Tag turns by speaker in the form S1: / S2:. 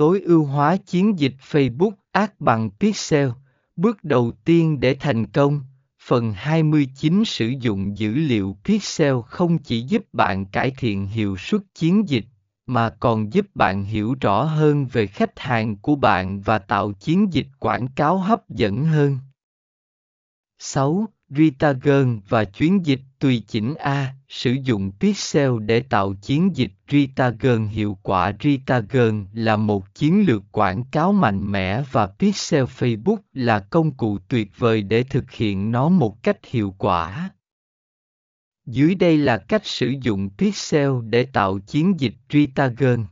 S1: tối ưu hóa chiến dịch Facebook Ads bằng Pixel. Bước đầu tiên để thành công, phần 29 sử dụng dữ liệu Pixel không chỉ giúp bạn cải thiện hiệu suất chiến dịch, mà còn giúp bạn hiểu rõ hơn về khách hàng của bạn và tạo chiến dịch quảng cáo hấp dẫn hơn. 6. Retargeting và chuyến dịch tùy chỉnh A. Sử dụng Pixel để tạo chiến dịch Retargeting hiệu quả Retargeting là một chiến lược quảng cáo mạnh mẽ và Pixel Facebook là công cụ tuyệt vời để thực hiện nó một cách hiệu quả. Dưới đây là cách sử dụng Pixel để tạo chiến dịch Retargeting.